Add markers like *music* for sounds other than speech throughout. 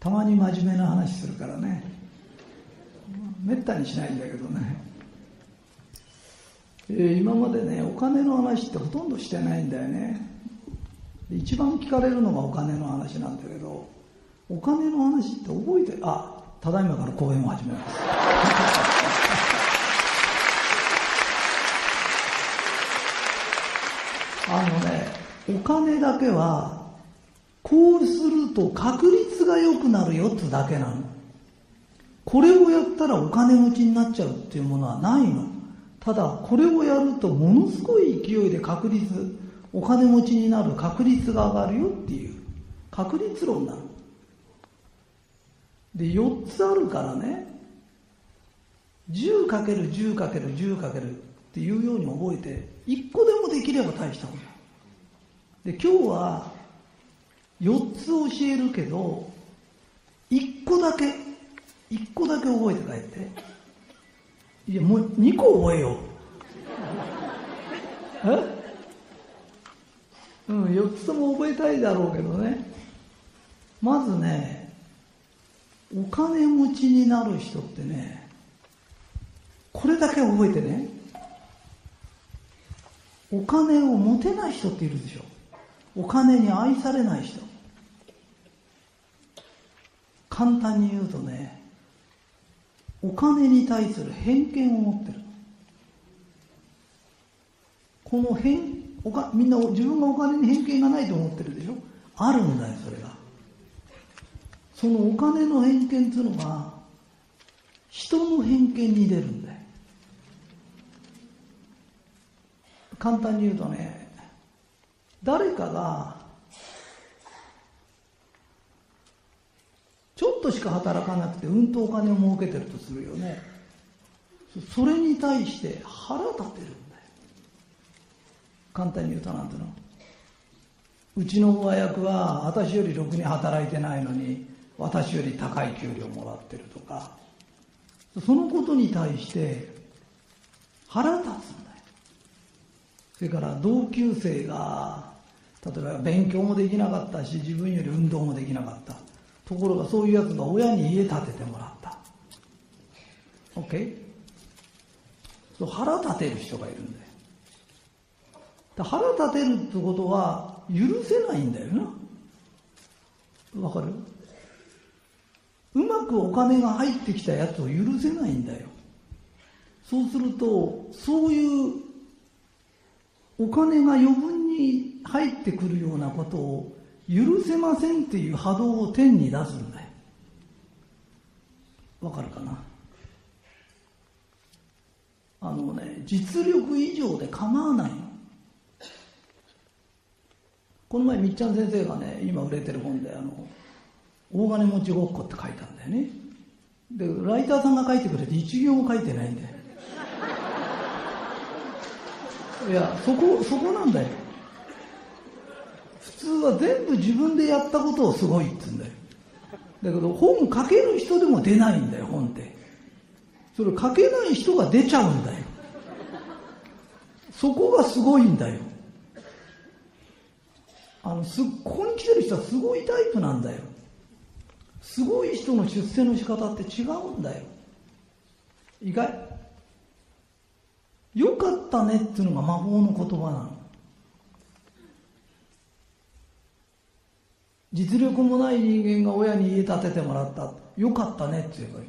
たまに真面目な話するからね。めったにしないんだけどね、えー、今までねお金の話ってほとんどしてないんだよね。一番聞かれるのがお金の話なんだけどお金の話って覚えてあただいまから講演を始めます。*laughs* あのねお金だけはこうすると確率が良くなるよってだけなの。これをやったらお金持ちになっちゃうっていうものはないの。ただこれをやるとものすごい勢いで確率お金持ちになる確率が上がるよっていう。確率論なの。で4つあるからね。10×10×10× っていうように覚えて1個でもできれば大したことで今日は4つ教えるけど1個だけ1個だけ覚えて帰って。いやもう2個覚えよう。え？うん4つとも覚えたいだろうけどね。まずねお金持ちになる人ってねこれだけ覚えてね。お金を持てない人っているでしょ。お金に愛されない人。簡単に言うとねお金に対する偏見を持ってる。この偏おかみんな自分がお金に偏見がないと思ってるでしょ？あるんだよそれが。そのお金の偏見っていうのが人の偏見に出るんだよ。簡単に言うとね誰かがちょっとしか働かなくてうんとお金を儲けてるとするよね。それに対して腹立てるんだよ。簡単に言うとなんていうの？うちの親役は私よりろくに働いてないのに私より高い給料もらってるとか。そのことに対して腹立つんだよ。それから同級生が例えば勉強もできなかったし自分より運動もできなかった。ところがそういうやつが親に家建ててもらった。OK? そう腹立てる人がいるんだよ。腹立てるってことは許せないんだよな。わかる？うまくお金が入ってきたやつを許せないんだよ。そうするとそういうお金が余分に入ってくるようなことを許せませんっていう波動を天に出すんだよ。わかるかな？あのね実力以上で構わないの。この前みっちゃん先生がね今売れてる本であの大金持ちごっこって書いたんだよね。でライターさんが書いてくれて一行も書いてないんだよ。いやそこそこなんだよ。通は全部自分でやったことをすごいって言うんだよ。だけど本書ける人でも出ないんだよ本って。それ書けない人が出ちゃうんだよ。そこがすごいんだよ。あのすここに来てる人はすごいタイプなんだよ。すごい人の出世の仕方って違うんだよ。意外。よかったねっていうのが魔法の言葉なの。実力もない人間が親に家建ててもらった。よかったねって言えばいい。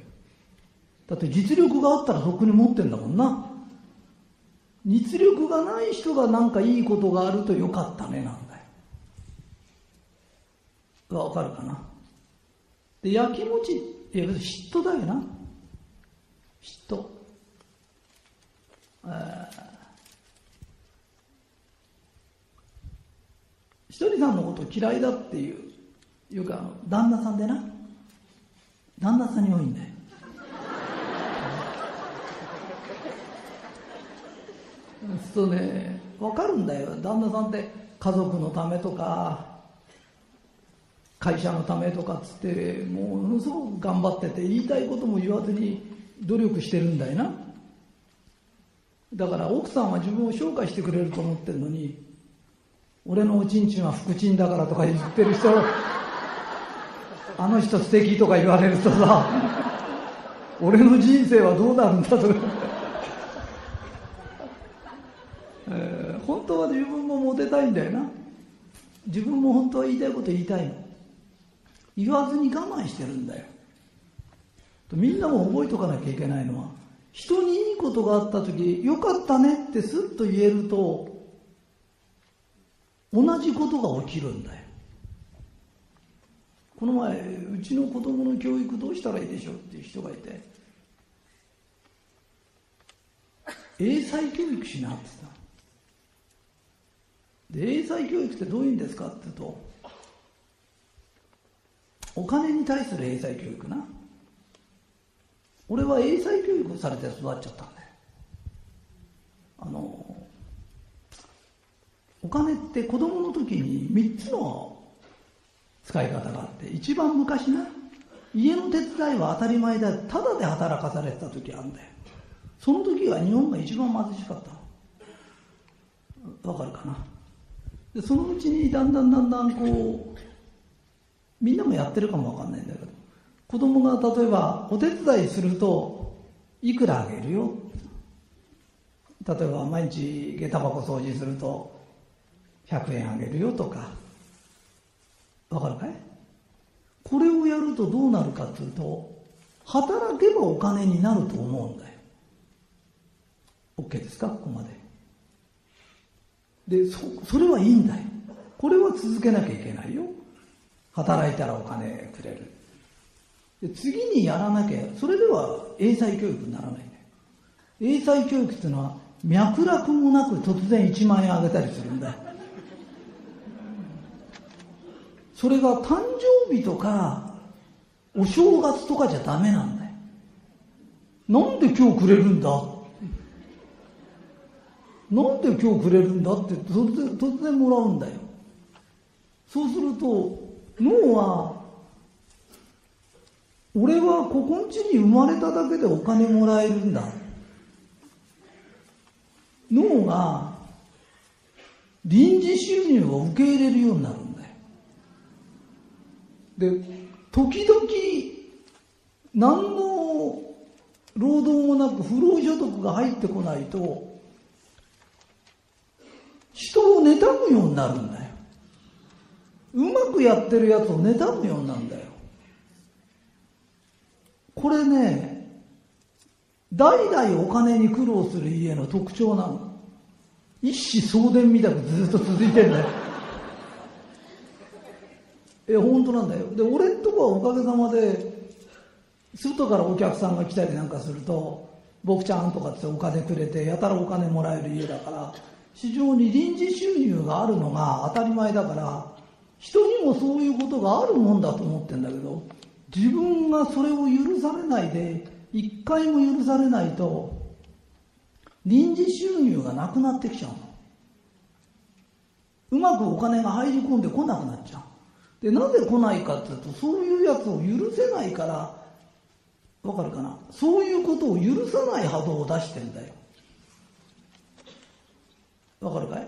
だって実力があったらとっくに持ってんだもんな。実力がない人が何かいいことがあるとよかったねなんだよ。わかるかな。でやきもちいや嫉妬だよな。嫉妬。ひとりさんのこと嫌いだっていういうか旦那さんでな。旦那さんに多いんだよ。そうね。分かるんだよ。旦那さんって家族のためとか会社のためとかっつってものすごく頑張ってて言いたいことも言わずに努力してるんだよな。だから奥さんは自分を紹介してくれると思ってるのに俺のおちんちんは福ちんだからとか言ってる人あの人素敵とか言われるとさ、*laughs* 俺の人生はどうなるんだとか、*laughs* えー、本当は自分もモテたいんだよな。自分も本当は言いたいこと言いたいの。言わずに我慢してるんだよ。みんなも覚えとかなきゃいけないのは、人にいいことがあった時、よかったねってスッと言えると、同じことが起きるんだよ。この前、うちの子供の教育どうしたらいいでしょうっていう人がいて、英才教育しなって言った。で、英才教育ってどういうんですかって言うと、お金に対する英才教育な。俺は英才教育をされて育っちゃったんだよ。あの、お金って子供の時に3つの使い方があって、一番昔な、家の手伝いは当たり前だ、ただで働かされてた時あるんだよ。その時は日本が一番貧しかった。わかるかな？でそのうちにだんだんだんだんこう、みんなもやってるかもわかんないんだけど、子供が例えばお手伝いすると、いくらあげるよ？例えば毎日下駄箱掃除すると、100円あげるよとか、わかるかい？これをやるとどうなるかというと、働けばお金になると思うんだよ。OK ですか？ここまで。で、そ、それはいいんだよ。これは続けなきゃいけないよ。働いたらお金くれる。で次にやらなきゃ、それでは英才教育にならないんだよ。英才教育っていうのは、脈絡もなく突然1万円あげたりするんだよ。それが誕生日とか、お正月とかじゃダメなんだよ。なんで今日くれるんだ？なんで今日くれるんだって突然突然もらうんだよ。そうすると、脳は、俺はここんちに生まれただけでお金もらえるんだ。脳が臨時収入を受け入れるようになる。で、時々、何の労働もなく不労所得が入ってこないと、人を妬むようになるんだよ。うまくやってるやつを妬むようになるんだよ。これね、代々お金に苦労する家の特徴なの。一子相伝みたくずっと続いてんだよ。え、本当なんだよ。で、俺んとこはおかげさまで、外からお客さんが来たりなんかすると、僕ちゃんとかってお金くれて、やたらお金もらえる家だから、非常に臨時収入があるのが当たり前だから、人にもそういうことがあるもんだと思ってんだけど、自分がそれを許されないで、一回も許されないと、臨時収入がなくなってきちゃうの。うまくお金が入り込んでこなくなっちゃう。で、なぜ来ないかっていうと、そういうやつを許せないから、わかるかな？そういうことを許さない波動を出してんだよ。わかるかい？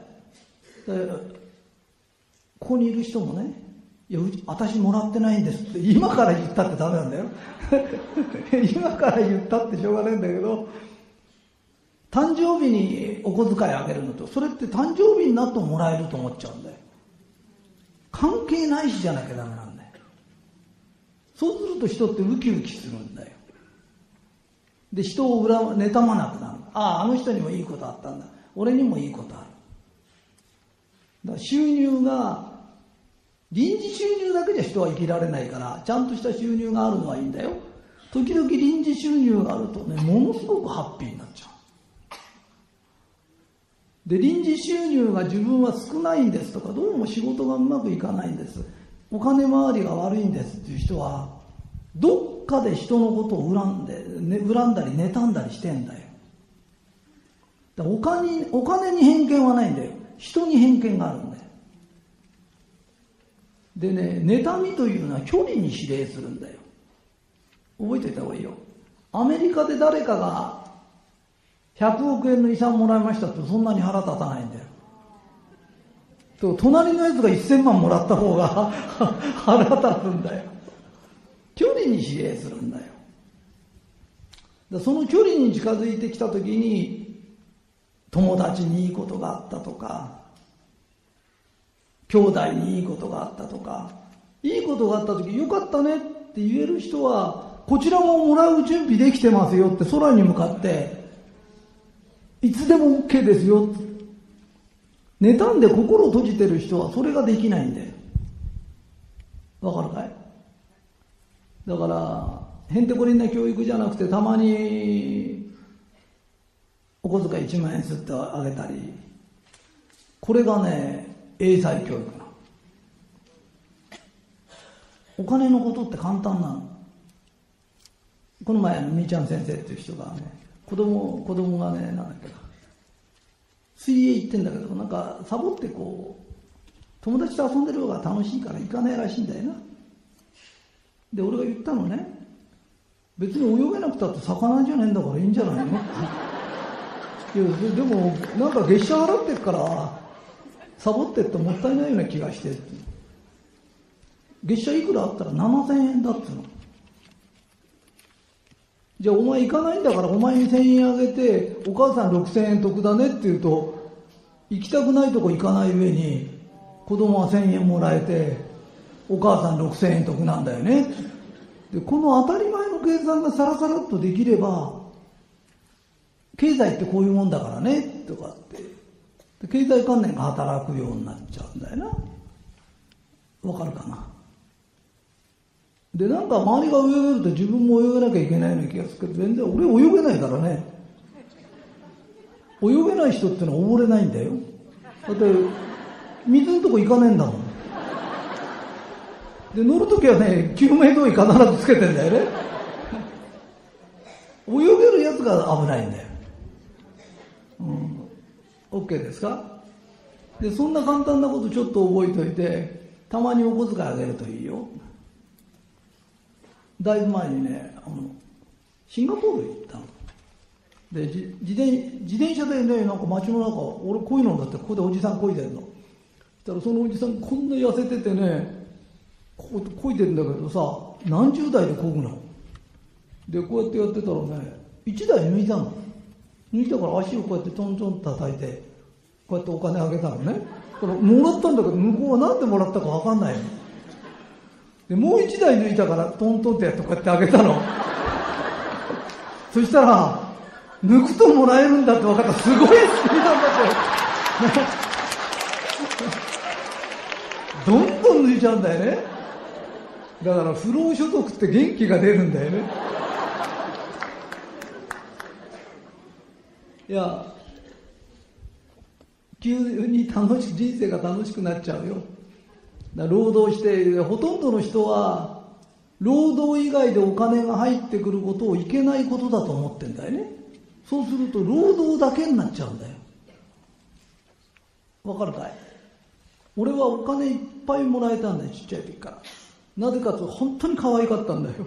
ここにいる人もね、いや、私もらってないんですって、今から言ったってダメなんだよ。*laughs* 今から言ったってしょうがないんだけど、誕生日にお小遣いあげるのと、それって誕生日になってもらえると思っちゃうんだよ。関係ないしじゃなきゃダメなんだよ。そうすると人ってウキウキするんだよ。で、人を恨妬まなくなる。ああ、あの人にもいいことあったんだ。俺にもいいことある。だから収入が、臨時収入だけじゃ人は生きられないから、ちゃんとした収入があるのはいいんだよ。時々臨時収入があるとね、ものすごくハッピーになっちゃう。で、臨時収入が自分は少ないんですとか、どうも仕事がうまくいかないんです。お金回りが悪いんですっていう人は、どっかで人のことを恨んで、ね、恨んだり妬んだりしてんだよ。だお金お金に偏見はないんだよ。人に偏見があるんだよ。でね、妬みというのは距離に比例するんだよ。覚えておいた方がいいよ。アメリカで誰かが100億円の遺産もらいましたってそんなに腹立たないんだよ。と隣のやつが1000万もらった方が *laughs* 腹立つんだよ。距離に比例するんだよ。その距離に近づいてきた時に、友達にいいことがあったとか、兄弟にいいことがあったとか、いいことがあった時、よかったねって言える人は、こちらももらう準備できてますよって空に向かって、いつでも OK ですよ。妬んで心を閉じてる人はそれができないんだよ。わかるかい？だから、へんてこりんな教育じゃなくて、たまに、お小遣い1万円すってあげたり、これがね、英才教育なお金のことって簡単なの。この前、みーちゃん先生っていう人がね、子供、子供がね、なんだっけな、水泳行ってんだけど、なんか、サボってこう、友達と遊んでる方が楽しいから行かないらしいんだよな。で、俺が言ったのね、別に泳げなくたって魚じゃねえんだからいいんじゃないの？いや、でも、なんか月謝払ってっから、サボってってもったいないような気がして。月謝いくらあったら7000円だっつうの。じゃあお前行かないんだからお前に1000円あげて、お母さん6000円得だねって言うと、行きたくないとこ行かない上に、子供は1000円もらえて、お母さん6000円得なんだよね。で、この当たり前の計算がさらさらっとできれば、経済ってこういうもんだからね、とかって、経済観念が働くようになっちゃうんだよな。わかるかな？で、なんか周りが泳げると自分も泳げなきゃいけないような気がするけど、全然俺泳げないからね。泳げない人ってのは溺れないんだよ。だって、水のとこ行かねえんだもん。で、乗るときはね、救命胴衣必ずつけてんだよね。泳げるやつが危ないんだよ。うん。OK ですか？で、そんな簡単なことちょっと覚えておいて、たまにお小遣いあげるといいよ。だいぶ前にね、あの、シンガポール行ったの。で、自転自転車でね、なんか街の中、俺こいうのだってここでおじさんこいでんの。したらそのおじさんこんな痩せててね、ここいでんだけどさ、何十代でこぐの。で、こうやってやってたらね、一台抜いたの。抜いたから足をこうやってトントン叩いて、こうやってお金あげたのね。これもらったんだけど、向こうは何でもらったかわかんないの。で、もう一台抜いたからトントンってやってこうやってあげたの。そしたら、抜くともらえるんだって分かった。すごいスピードだって。どんどん抜いちゃうんだよねだから不労所得って元気が出るんだよねいや急に楽しく人生が楽しくなっちゃうよ労働してほとんどの人は労働以外でお金が入ってくることをいけないことだと思ってんだよね。そうすると労働だけになっちゃうんだよ。わかるかい？俺はお金いっぱいもらえたんだよちっちゃい時から。なぜかと本当に可愛かったんだよ。*laughs*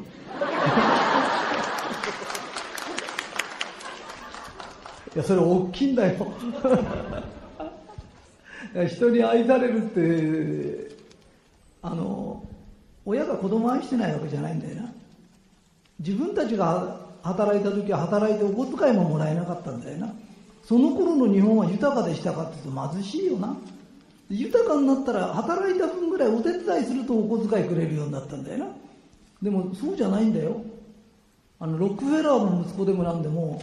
いやそれ大きいんだよ。*laughs* 人に愛されるってあの親が子供愛してないわけじゃないんだよな。自分たちが働いた時は働いてお小遣いももらえなかったんだよな。その頃の日本は豊かでしたかって言うと貧しいよな。豊かになったら働いた分ぐらいお手伝いするとお小遣いくれるようになったんだよな。でもそうじゃないんだよ。あのロックフェラーの息子でもなんでも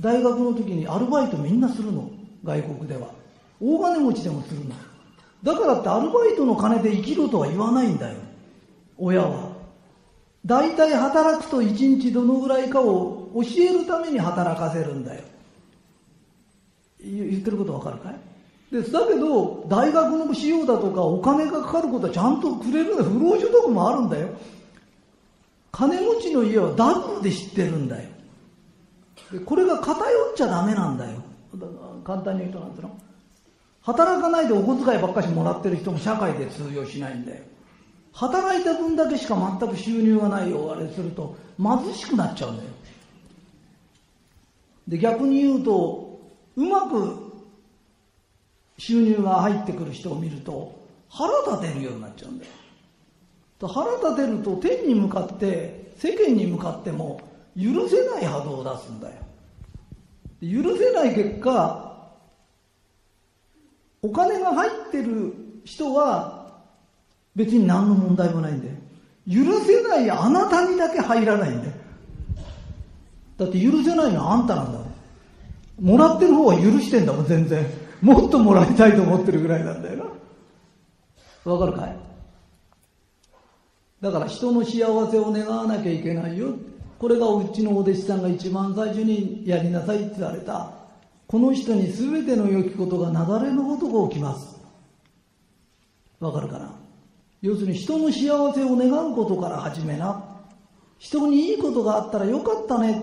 大学の時にアルバイトみんなするの。外国では。大金持ちでもするの。だからってアルバイトの金で生きろとは言わないんだよ。親は。大体働くと一日どのぐらいかを教えるために働かせるんだよ。言ってることわかるかい？です。だけど大学の費用だとかお金がかかることはちゃんとくれるんだ不労所得もあるんだよ。金持ちの家はダブルで知ってるんだよ。でこれが偏っちゃダメなんだよ。簡単に言うとなんていうの？働かないでお小遣いばっかしもらってる人も社会で通用しないんだよ。働いた分だけしか全く収入がないよ。あれすると貧しくなっちゃうんだよ。で逆に言うとうまく収入が入ってくる人を見ると腹立てるようになっちゃうんだよ。腹立てると天に向かって世間に向かっても許せない波動を出すんだよ。許せない結果お金が入ってる人は別に何の問題もないんだよ。許せないあなたにだけ入らないんだよ。だって許せないのはあんたなんだもん。もらってる方は許してんだもん全然。もっともらいたいと思ってるぐらいなんだよな。わかるかい？だから人の幸せを願わなきゃいけないよ。これがうちのお弟子さんが一番最初にやりなさいって言われた。この人に全ての良きことが流れのごとく起きます。わかるかな？要するに人の幸せを願うことから始めな。人にいいことがあったらよかったね。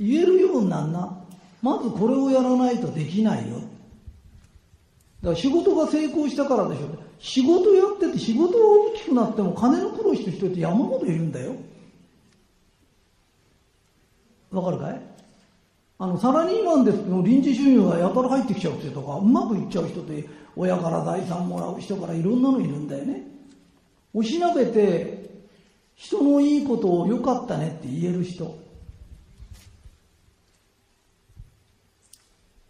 言えるようになんな。まずこれをやらないとできないよ。だから仕事が成功したからでしょ。仕事やってて仕事が大きくなっても金の苦労してる人って山ほどいるんだよ。わかるかい？あのサラリーマンですけど臨時収入がやたら入ってきちゃうってとかうまくいっちゃう人って親から財産もらう人からいろんなのいるんだよね。おしなべて人のいいことを良かったねって言える人。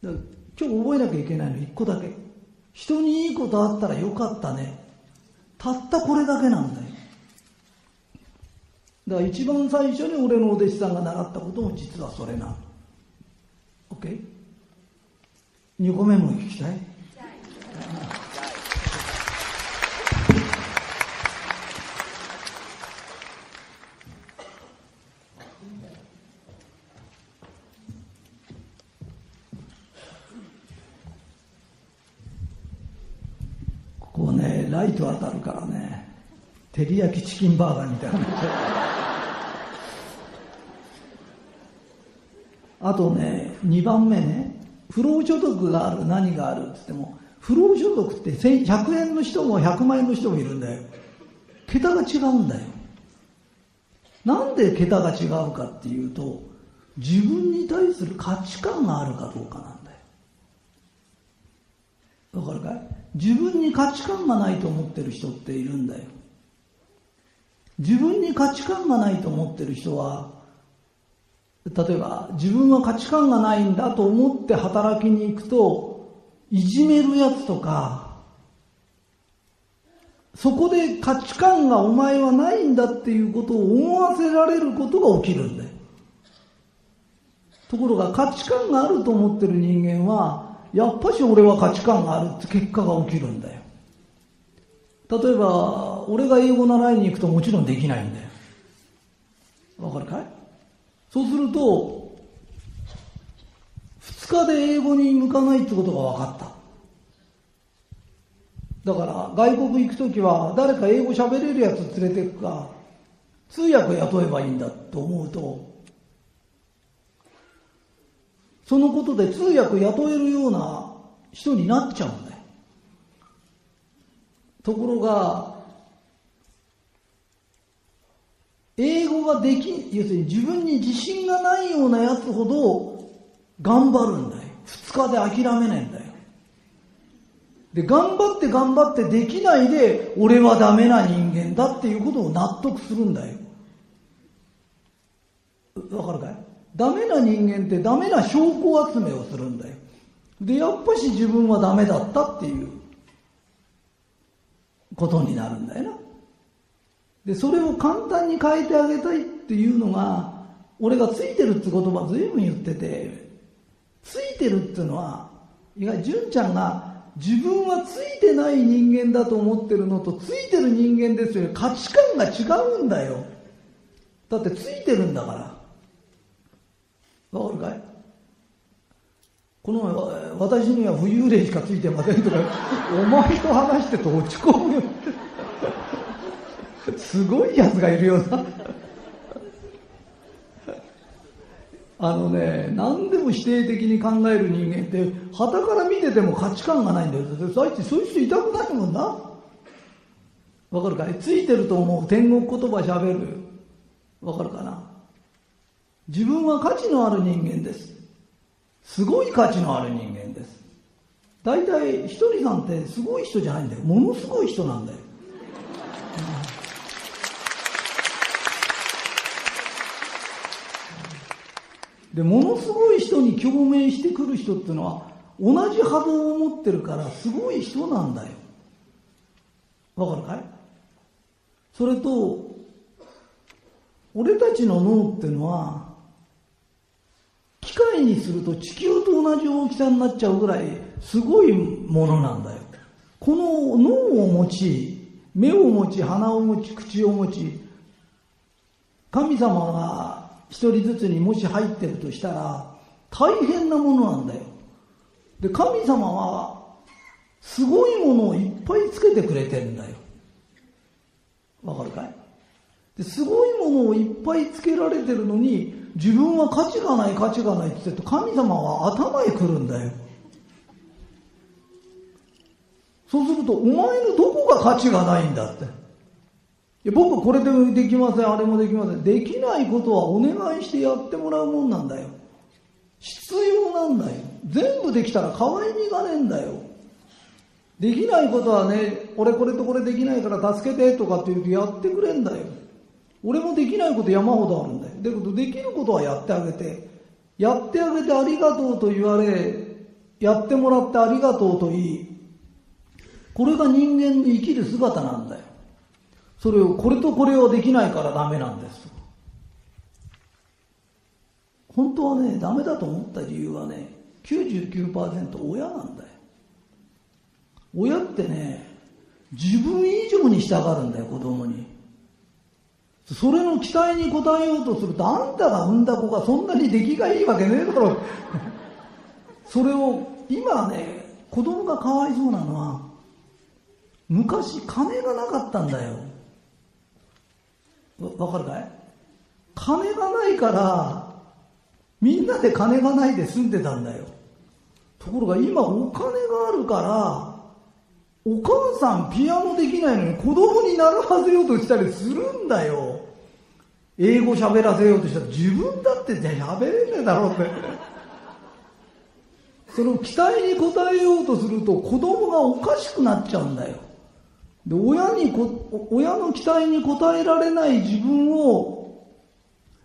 今日覚えなきゃいけないの一個だけ。人にいいことあったらよかったね。たったこれだけなんだよ。だから一番最初に俺のお弟子さんが習ったことも実はそれなの。OK?2 個目も聞きたい？ここねライト当たるからね。照り焼きチキンバーガーみたいなあとね2番目ね。不労所得がある。何がある？って言っても不労所得って100円の人も100万円の人もいるんだよ。桁が違うんだよ。なんで桁が違うかっていうと自分に対する価値観があるかどうかなんだよ。わかるかい？自分に価値観がないと思ってる人っているんだよ。自分に価値観がないと思ってる人は例えば自分は価値観がないんだと思って働きに行くといじめるやつとかそこで価値観がお前はないんだっていうことを思わせられることが起きるんだよ。ところが価値観があると思ってる人間はやっぱし俺は価値観があるって結果が起きるんだよ。例えば俺が英語習いに行くともちろんできないんだよ。わかるかい？そうすると、2日で英語に向かないってことが分かった。だから外国行くときは誰か英語喋れるやつ連れてくか、通訳雇えばいいんだと思うと、そのことで通訳雇えるような人になっちゃうんだよ。ところが、英語ができ、要するに自分に自信がないようなやつほど頑張るんだよ。二日で諦めないんだよ。で、頑張って頑張ってできないで、俺はダメな人間だっていうことを納得するんだよ。わかるかい？ダメな人間ってダメな証拠集めをするんだよ。で、やっぱし自分はダメだったっていうことになるんだよな。で、それを簡単に変えてあげたいっていうのが、俺がついてるって言葉ずいぶん言ってて、ついてるっていうのは、意外純ちゃんが自分はついてない人間だと思ってるのと、ついてる人間ですよ。価値観が違うんだよ。だってついてるんだから。わかるかい？この前私には浮遊霊しかついてませんとか、お前と話してて落ち込む。すごいやつがいるよなあのね、何でも否定的に考える人間って、旗から見てても価値観がないんだよだって。そういう人いたくないもんな。わかるかい？ついてると思う天国言葉喋る。わかるかな？自分は価値のある人間です。すごい価値のある人間です。大体、ひとりさんってすごい人じゃないんだよ。ものすごい人なんだよ。で、ものすごい人に共鳴してくる人っていうのは、同じ波動を持ってるから、すごい人なんだよ。わかるかい？それと、俺たちの脳ってのは、機械にすると地球と同じ大きさになっちゃうぐらいすごいものなんだよ。この脳を持ち、目を持ち、鼻を持ち、口を持ち、神様が一人ずつにもし入ってるとしたら、大変なものなんだよ。で、神様は、すごいものをいっぱいつけてくれてるんだよ。わかるかい？ですごいものをいっぱいつけられてるのに、自分は価値がない価値がないって言って神様は頭へ来るんだよ。そうすると、お前のどこが価値がないんだって。いや僕はこれでもできません、あれもできません。できないことはお願いしてやってもらうもんなんだよ。必要なんだよ。全部できたら可愛みがねえんだよ。できないことはね、俺これとこれできないから助けてとかって言うとやってくれんだよ。俺もできないこと山ほどあるんだよ。だけどできることはやってあげて、やってあげてありがとうと言われ、やってもらってありがとうと言い、これが人間の生きる姿なんだよ。それを、これとこれをできないからダメなんです。本当はね、ダメだと思った理由はね、99%親なんだよ。親ってね、自分以上に従うんだよ、子供に。それの期待に応えようとすると、あんたが産んだ子がそんなに出来がいいわけねえだろ。*laughs* それを、今ね、子供がかわいそうなのは、昔金がなかったんだよ。わかるかい？金がないから、みんなで金がないで住んでたんだよ。ところが今お金があるから、お母さんピアノできないのに子供に習わせようとしたりするんだよ。英語喋らせようとしたら自分だってじゃ喋れねえだろうって。その期待に応えようとすると子供がおかしくなっちゃうんだよ。で、親にこ、親の期待に応えられない自分を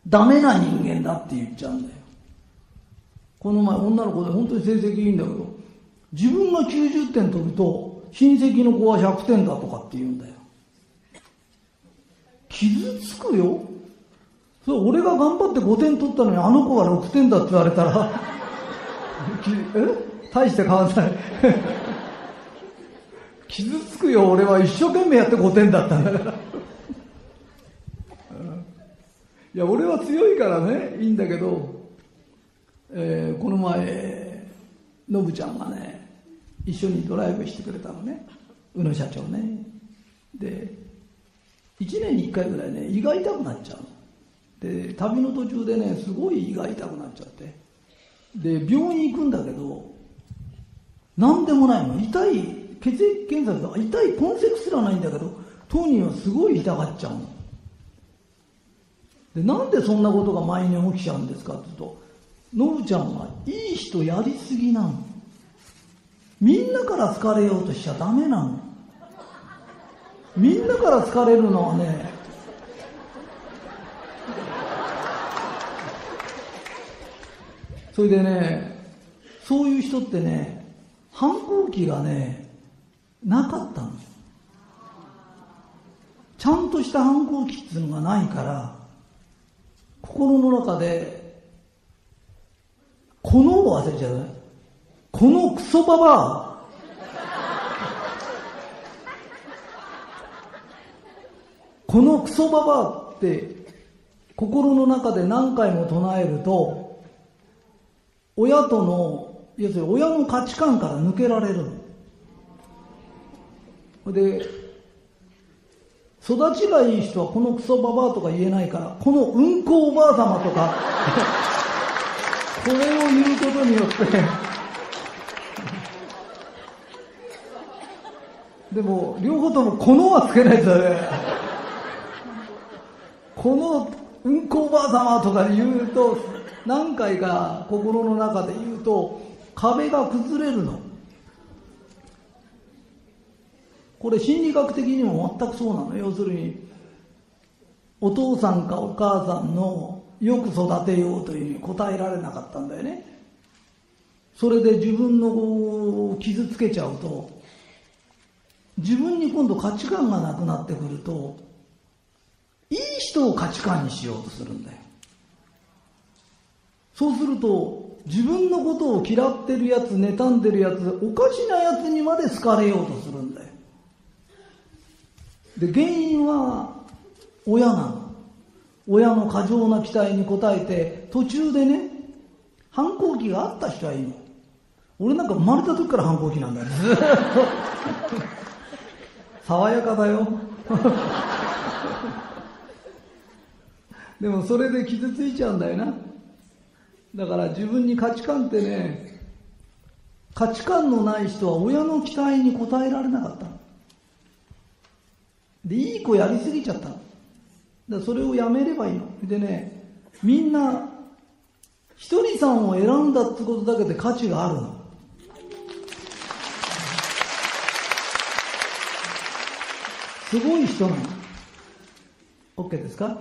ダメな人間だって言っちゃうんだよ。この前女の子で本当に成績いいんだけど、自分が90点取ると親戚の子は100点だとかって言うんだよ。傷つくよ。それ俺が頑張って5点取ったのにあの子が6点だって言われたら *laughs* え？大して変わんない傷つくよ、俺は一生懸命やって5点だったんだからいや、俺は強いからね、いいんだけど、えー、この前、のぶちゃんがね、一緒にドライブしてくれたのね、宇野社長ね。で、1年に1回ぐらいね、胃が痛くなっちゃうで、旅の途中でね、すごい胃が痛くなっちゃって。で、病院行くんだけど、なんでもないの。痛い血液検査とか痛い痕跡すらないんだけど当人はすごい痛がっちゃうの。でなんでそんなことが前に起きちゃうんですかって言うとノブちゃんはいい人やりすぎなの。みんなから好かれようとしちゃダメなの。みんなから好かれるのはねそれでねそういう人ってね反抗期がねなかったのちゃんとした反抗期っていうのがないから心の中でこのを忘れちゃうねこのクソババア。このクソババアって心の中で何回も唱えると親との要するに親の価値観から抜けられるの。で、育ちがいい人はこのクソババアとか言えないから、このうんこおばあ様とか *laughs* これを言うことによってでも、両方ともこのはつけないとね。このうんこおばあ様とか言うと、何回か心の中で言うと、壁が崩れるの。これ心理学的にも全くそうなの要するにお父さんかお母さんのよく育てようというふうに答えられなかったんだよね。それで自分の子を傷つけちゃうと、自分に今度価値観がなくなってくると、いい人を価値観にしようとするんだよ。そうすると、自分のことを嫌ってるやつ、妬んでるやつ、おかしなやつにまで好かれようとするんだよ。で、原因は親なの。親の過剰な期待に応えて、途中でね、反抗期があった人はいいの。俺なんか生まれた時から反抗期なんだよ。ずっと。爽やかだよ。*laughs* でもそれで傷ついちゃうんだよな。だから自分に価値観ってね、価値観のない人は親の期待に応えられなかった。で、いい子やりすぎちゃっただそれをやめればいいの。でね、みんな、ひとりさんを選んだってことだけで価値があるの。すごい人なの。OK ですか？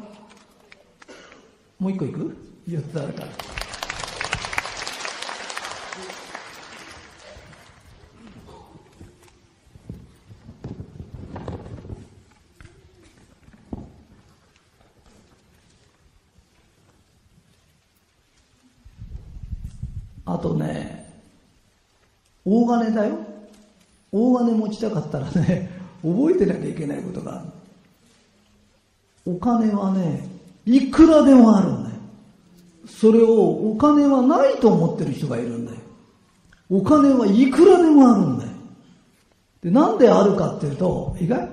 もう一個いく ?4 つあるから。あとね、大金だよ。大金持ちたかったらね、*laughs* 覚えてなきゃいけないことがある。お金はね、いくらでもあるんだよ。それをお金はないと思ってる人がいるんだよ。お金はいくらでもあるんだよ。で、なんであるかっていうと、意外？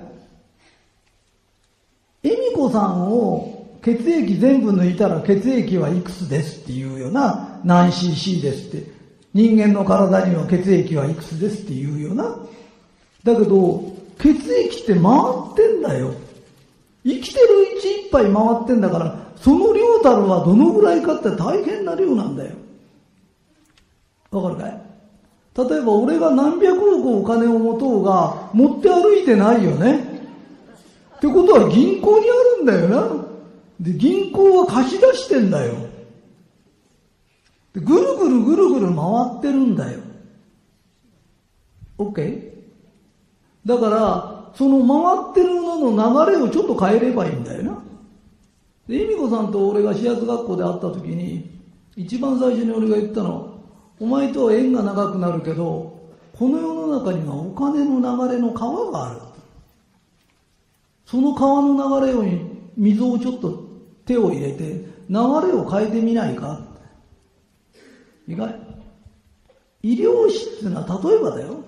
恵美子さんを血液全部抜いたら血液はいくつですっていうような何 cc ですって。人間の体には血液はいくつですっていうよな。だけど、血液って回ってんだよ。生きてるうちいっぱい回ってんだから、その量たるはどのぐらいかって大変な量なんだよ。わかるかい？例えば俺が何百億お金を持とうが、持って歩いてないよね。ってことは銀行にあるんだよな。で、銀行は貸し出してんだよ。でぐるぐるぐるぐる回ってるんだよ。OK? だから、その回ってるのの流れをちょっと変えればいいんだよな。で、恵美子さんと俺が始発学校で会った時に、一番最初に俺が言ったの、お前とは縁が長くなるけど、この世の中にはお金の流れの川がある。その川の流れを水をちょっと手を入れて、流れを変えてみないか？意外医療費っていうのは例えばだよ。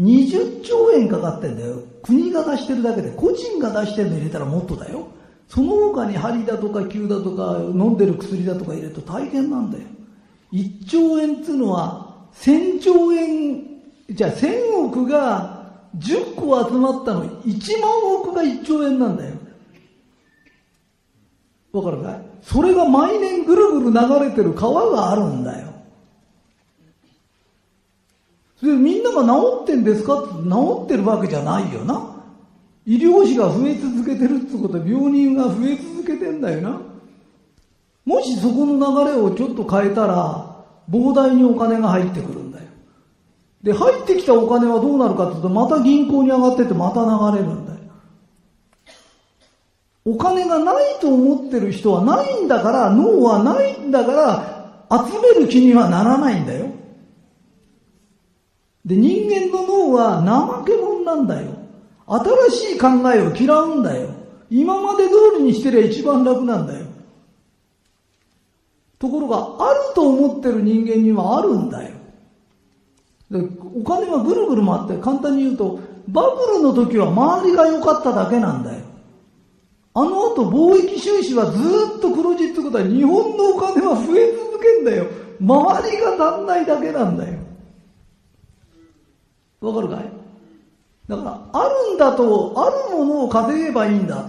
20兆円かかってんだよ。国が出してるだけで、個人が出してるの入れたらもっとだよ。その他に針だとか球だとか飲んでる薬だとか入れると大変なんだよ。1兆円っていうのは1000兆円、じゃあ1000億が10個集まったの1万億が1兆円なんだよ。わかるかいそれが毎年ぐるぐる流れてる川があるんだよ。で、みんなが治ってんですかって治ってるわけじゃないよな。医療費が増え続けてるってことは病人が増え続けてんだよな。もしそこの流れをちょっと変えたら、膨大にお金が入ってくるんだよ。で、入ってきたお金はどうなるかっていうと、また銀行に上がっててまた流れるんだよ。お金がないと思ってる人はないんだから、脳はないんだから、集める気にはならないんだよ。で、人間の脳は怠け者なんだよ。新しい考えを嫌うんだよ。今まで通りにしてりゃ一番楽なんだよ。ところが、あると思ってる人間にはあるんだよ。でお金はぐるぐる回って、簡単に言うと、バブルの時は周りが良かっただけなんだよ。あの後貿易収支はずっと黒字ってことは日本のお金は増え続けんだよ。周りが足んないだけなんだよ。わかるかい？だから、あるんだと、あるものを稼げばいいんだ。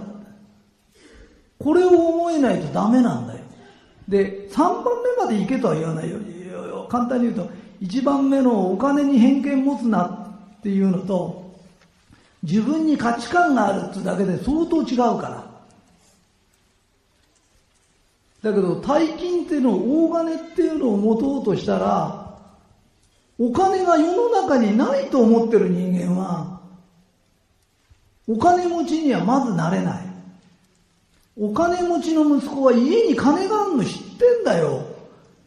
これを思えないとダメなんだよ。で、3番目まで行けとは言わないよ。簡単に言うと、1番目のお金に偏見持つなっていうのと、自分に価値観があるってだけで相当違うから。だけど大金っていうのを大金っていうのを持とうとしたらお金が世の中にないと思ってる人間はお金持ちにはまずなれない。お金持ちの息子は家に金があるの知ってんだよ。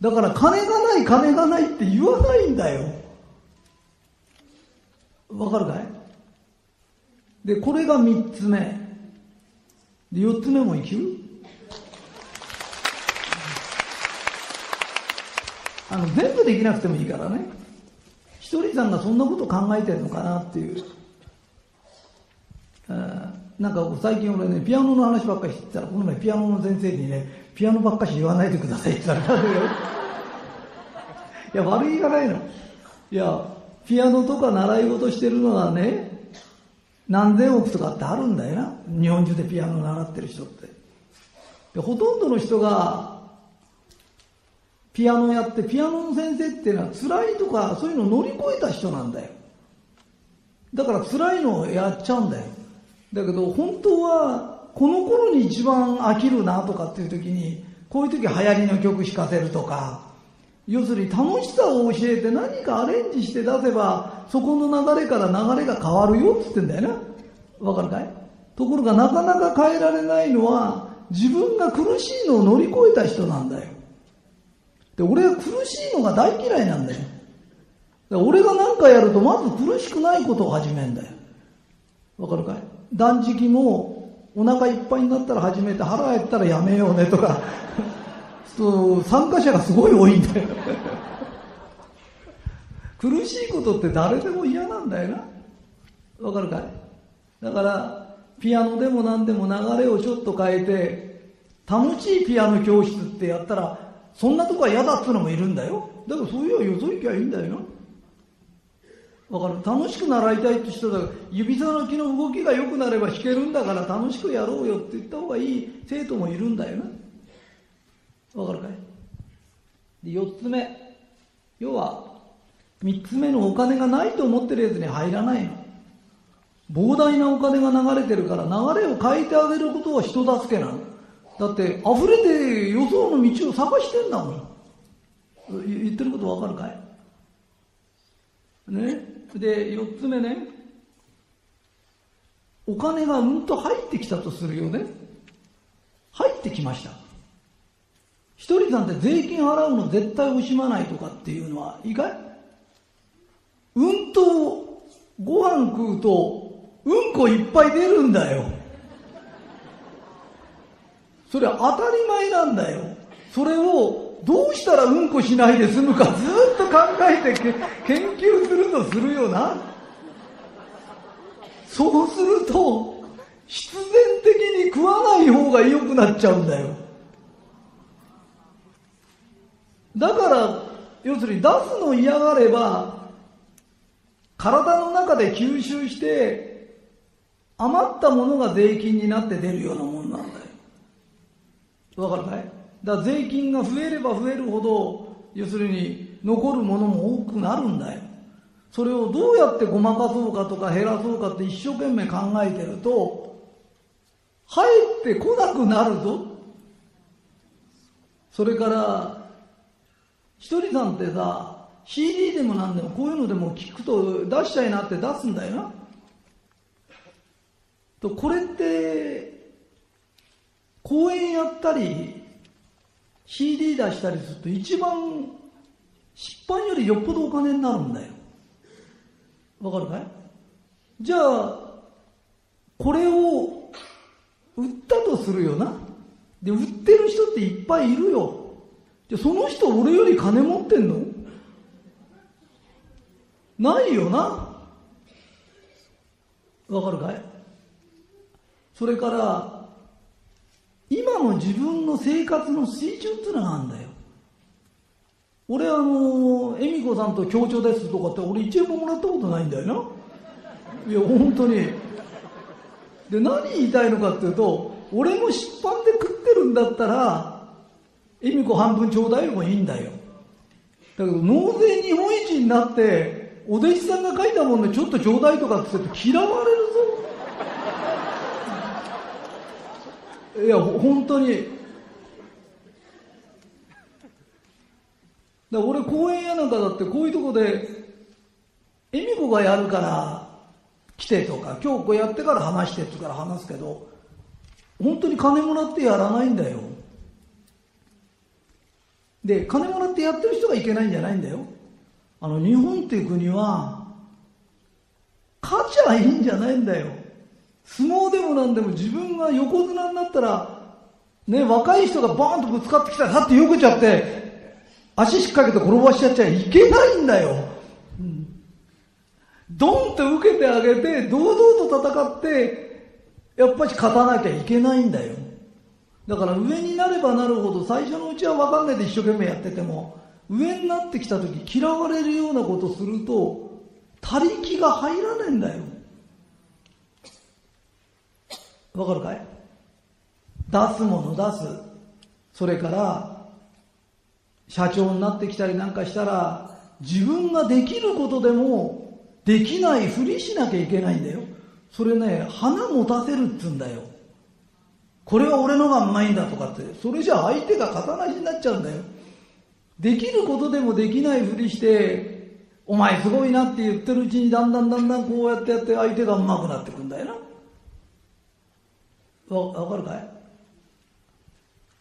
だから金がない金がないって言わないんだよ。わかるかい？でこれが三つ目。で四つ目も生きる？あの全部できなくてもいいからね。ひとりさんがそんなこと考えてるのかなっていう。なんか最近俺ねピアノの話ばっかりしてたらこの前ピアノの先生にねピアノばっかし言わないでくださいって言ったら *laughs* いや悪いがないのいやピアノとか習い事してるのはね何千億とかってあるんだよな。日本中でピアノ習ってる人って。でほとんどの人がピアノやってピアノの先生っていうのは辛いとかそういうのを乗り越えた人なんだよ。だから辛いのをやっちゃうんだよ。だけど本当はこの頃に一番飽きるなとかっていう時にこういう時流行りの曲弾かせるとか要するに楽しさを教えて何かアレンジして出せばそこの流れから流れが変わるよって言ってんだよなわかるかい？ところがなかなか変えられないのは自分が苦しいのを乗り越えた人なんだよ。で俺は苦しいのが大嫌いなんだよ。俺が何かやるとまず苦しくないことを始めんだよ。わかるかい？断食もお腹いっぱいになったら始めて腹減ったらやめようねとか。*laughs* そう参加者がすごい多いんだよ。*laughs* 苦しいことって誰でも嫌なんだよな。わかるかい？だからピアノでも何でも流れをちょっと変えて楽しいピアノ教室ってやったらそんなとこは嫌だっつうのもいるんだよ。だからそういうのはよそ行きゃいいんだよわかる？楽しく習いたいって人だから指さのきの動きが良くなれば弾けるんだから楽しくやろうよって言った方がいい生徒もいるんだよな。わかるかい？で四つ目。要は三つ目のお金がないと思ってるやつに入らないの。膨大なお金が流れてるから流れを変えてあげることは人助けなの。だって溢れて予想の道を探してんだもん言ってることわかるかい？ね？で、四つ目ね、お金がうんと入ってきたとするよね。入ってきました。一人さんて税金払うの絶対惜しまないとかっていうのはいいかい？うんとご飯食うとうんこいっぱい出るんだよ。それは当たり前なんだよ。それをどうしたらうんこしないで済むかずっと考えて研究するとするよな。そうすると、必然的に食わない方が良くなっちゃうんだよ。だから、要するに出すの嫌がれば、体の中で吸収して、余ったものが税金になって出るようなもんなんだよ。わかるかい？だから税金が増えれば増えるほど、要するに残るものも多くなるんだよ。それをどうやってごまかそうかとか減らそうかって一生懸命考えてると、入ってこなくなるぞ。それから、ひとりさんってさ、CD でも何でもこういうのでも聞くと出しちゃいなって出すんだよな。と、これって、公演やったり、CD 出したりすると一番出版よりよっぽどお金になるんだよ。わかるかい？じゃあ、これを売ったとするよな。で、売ってる人っていっぱいいるよ。じゃその人俺より金持ってんの？ないよな。わかるかい？それから、今の自分の生活の水準っていうのがあるんだよ。俺あの、恵美子さんと協調ですとかって俺一円ももらったことないんだよな。いや、本当に。で、何言いたいのかっていうと、俺も出版で食ってるんだったら、恵美子半分ちょうだいもいいんだよ。だけど、納税日本一になって、お弟子さんが書いたもんでちょっとちょうだいとかって言って嫌われるぞ。いや、本当に。だ俺公園やなんかだってこういうとこで、恵美子がやるから来てとか、今日こうやってから話してって言うから話すけど、本当に金もらってやらないんだよ。で、金もらってやってる人がいけないんじゃないんだよ。あの、日本っていう国は、勝ちゃいいんじゃないんだよ。相撲でもなんでも自分が横綱になったら、ね、若い人がバーンとぶつかってきたら、さってよけちゃって、足しっかけて転ばしちゃっちゃいけないんだよ。うん、ドンって受けてあげて、堂々と戦って、やっぱり勝たなきゃいけないんだよ。だから上になればなるほど最初のうちは分かんないで一生懸命やってても上になってきた時嫌われるようなことすると他力が入らねえんだよわかるかい？出すもの出すそれから社長になってきたりなんかしたら自分ができることでもできないふりしなきゃいけないんだよそれね花持たせるっつうんだよこれは俺のがうまいんだとかって、それじゃ相手が肩なしになっちゃうんだよ。できることでもできないふりして、お前すごいなって言ってるうちにだんだんだんだんこうやってやって相手がうまくなってくんだよな。わ、わかるかい？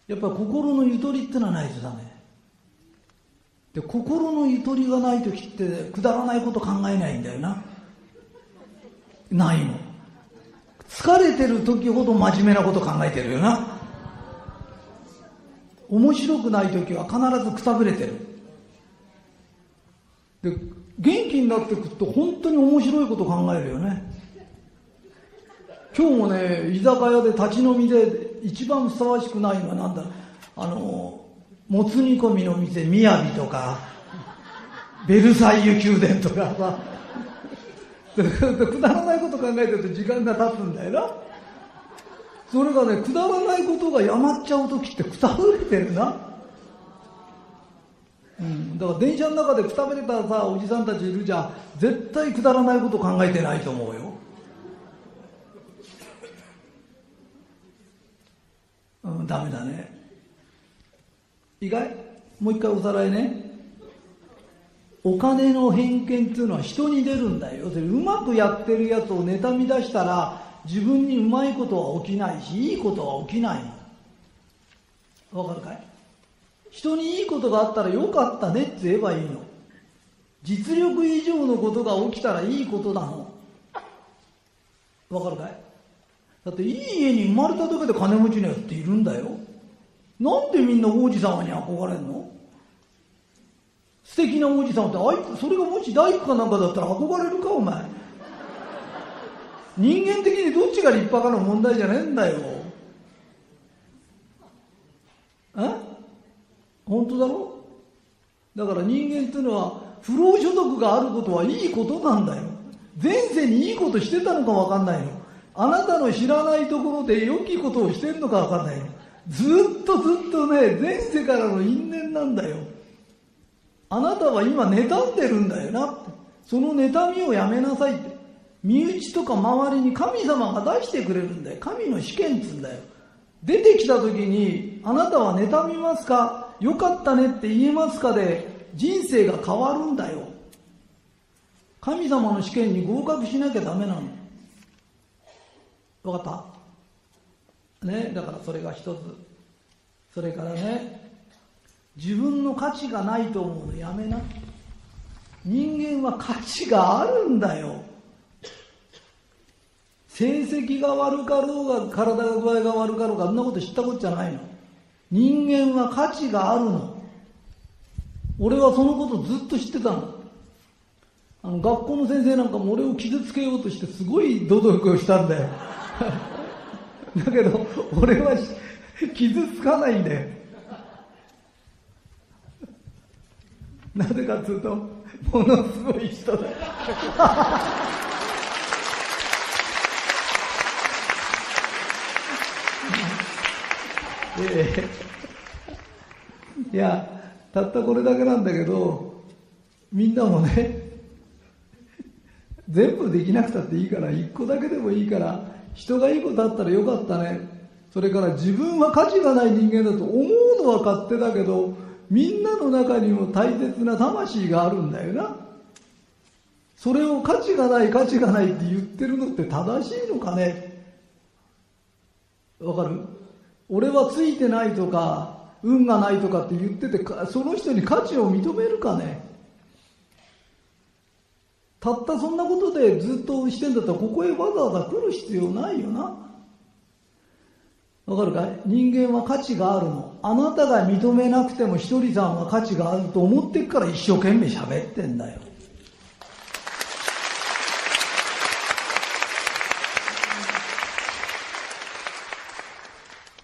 やっぱり心のゆとりってのはないとダメ。で、心のゆとりがない時ってくだらないこと考えないんだよな。ないの。疲れてる時ほど真面目なこと考えてるよな面白くない時は必ずくたぶれてるで元気になってくると本当に面白いこと考えるよね今日もね居酒屋で立ち飲みで一番ふさわしくないのは何だ？あのもつ煮込みの店みやびとかベルサイユ宮殿とか *laughs* さくだらないこと考えてると時間が経つんだよな。それがね、くだらないことがやまっちゃう時ってくたぶれてるな。うん、だから電車の中でくたぶれたさ、おじさんたちいるじゃん。絶対くだらないこと考えてないと思うよ。うん、ダメだね。意外？もう一回おさらいね。お金の偏見っていうのは人に出るんだよ。要するにうまくやってるやつを妬み出したら自分にうまいことは起きないし、いいことは起きないの。わかるかい？人にいいことがあったらよかったねって言えばいいの。実力以上のことが起きたらいいことなの。わかるかい？だっていい家に生まれただけで金持ちのやつっているんだよ。なんでみんな王子様に憧れんの？素敵なおじさんってあいそれがもし大工かなんかだったら憧れるかお前。人間的にどっちが立派かの問題じゃねえんだよ。え？本当だろ？だから人間っていうのは不労所得があることはいいことなんだよ。前世にいいことしてたのか分かんないの。あなたの知らないところで良きことをしてるのか分かんないずっとずっとね前世からの因縁なんだよあなたは今妬んでるんだよなって。その妬みをやめなさいって。身内とか周りに神様が出してくれるんだよ。神の試験っつうんだよ。出てきた時に、あなたは妬みますか？よかったねって言えますかで、人生が変わるんだよ。神様の試験に合格しなきゃダメなの。わかった？ね、だからそれが一つ。それからね、自分の価値がないと思うのやめな。人間は価値があるんだよ。成績が悪かろうが体が具合が悪かろうがそんなこと知ったことじゃないの。人間は価値があるの。俺はそのことずっと知ってたの。あの学校の先生なんかも俺を傷つけようとしてすごい努力をしたんだよ。*laughs* だけど俺は傷つかないんだよなぜかというと、ものすごい人だ。*laughs* いや、たったこれだけなんだけど、みんなもね、全部できなくたっていいから、一個だけでもいいから、人がいいことあったらよかったね。それから自分は価値がない人間だと思うのは勝手だけど、みんなの中にも大切な魂があるんだよな。それを価値がない価値がないって言ってるのって正しいのかねわかる？俺はついてないとか、運がないとかって言ってて、その人に価値を認めるかねたったそんなことでずっとしてんだったらここへわざわざ来る必要ないよな。わかるかい？人間は価値があるの。あなたが認めなくてもひとりさんは価値があると思ってっから一生懸命喋ってんだよ。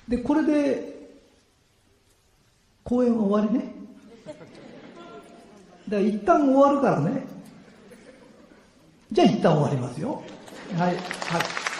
で、これで、公演は終わりね。だから一旦終わるからね。じゃあ一旦終わりますよ。はい。はい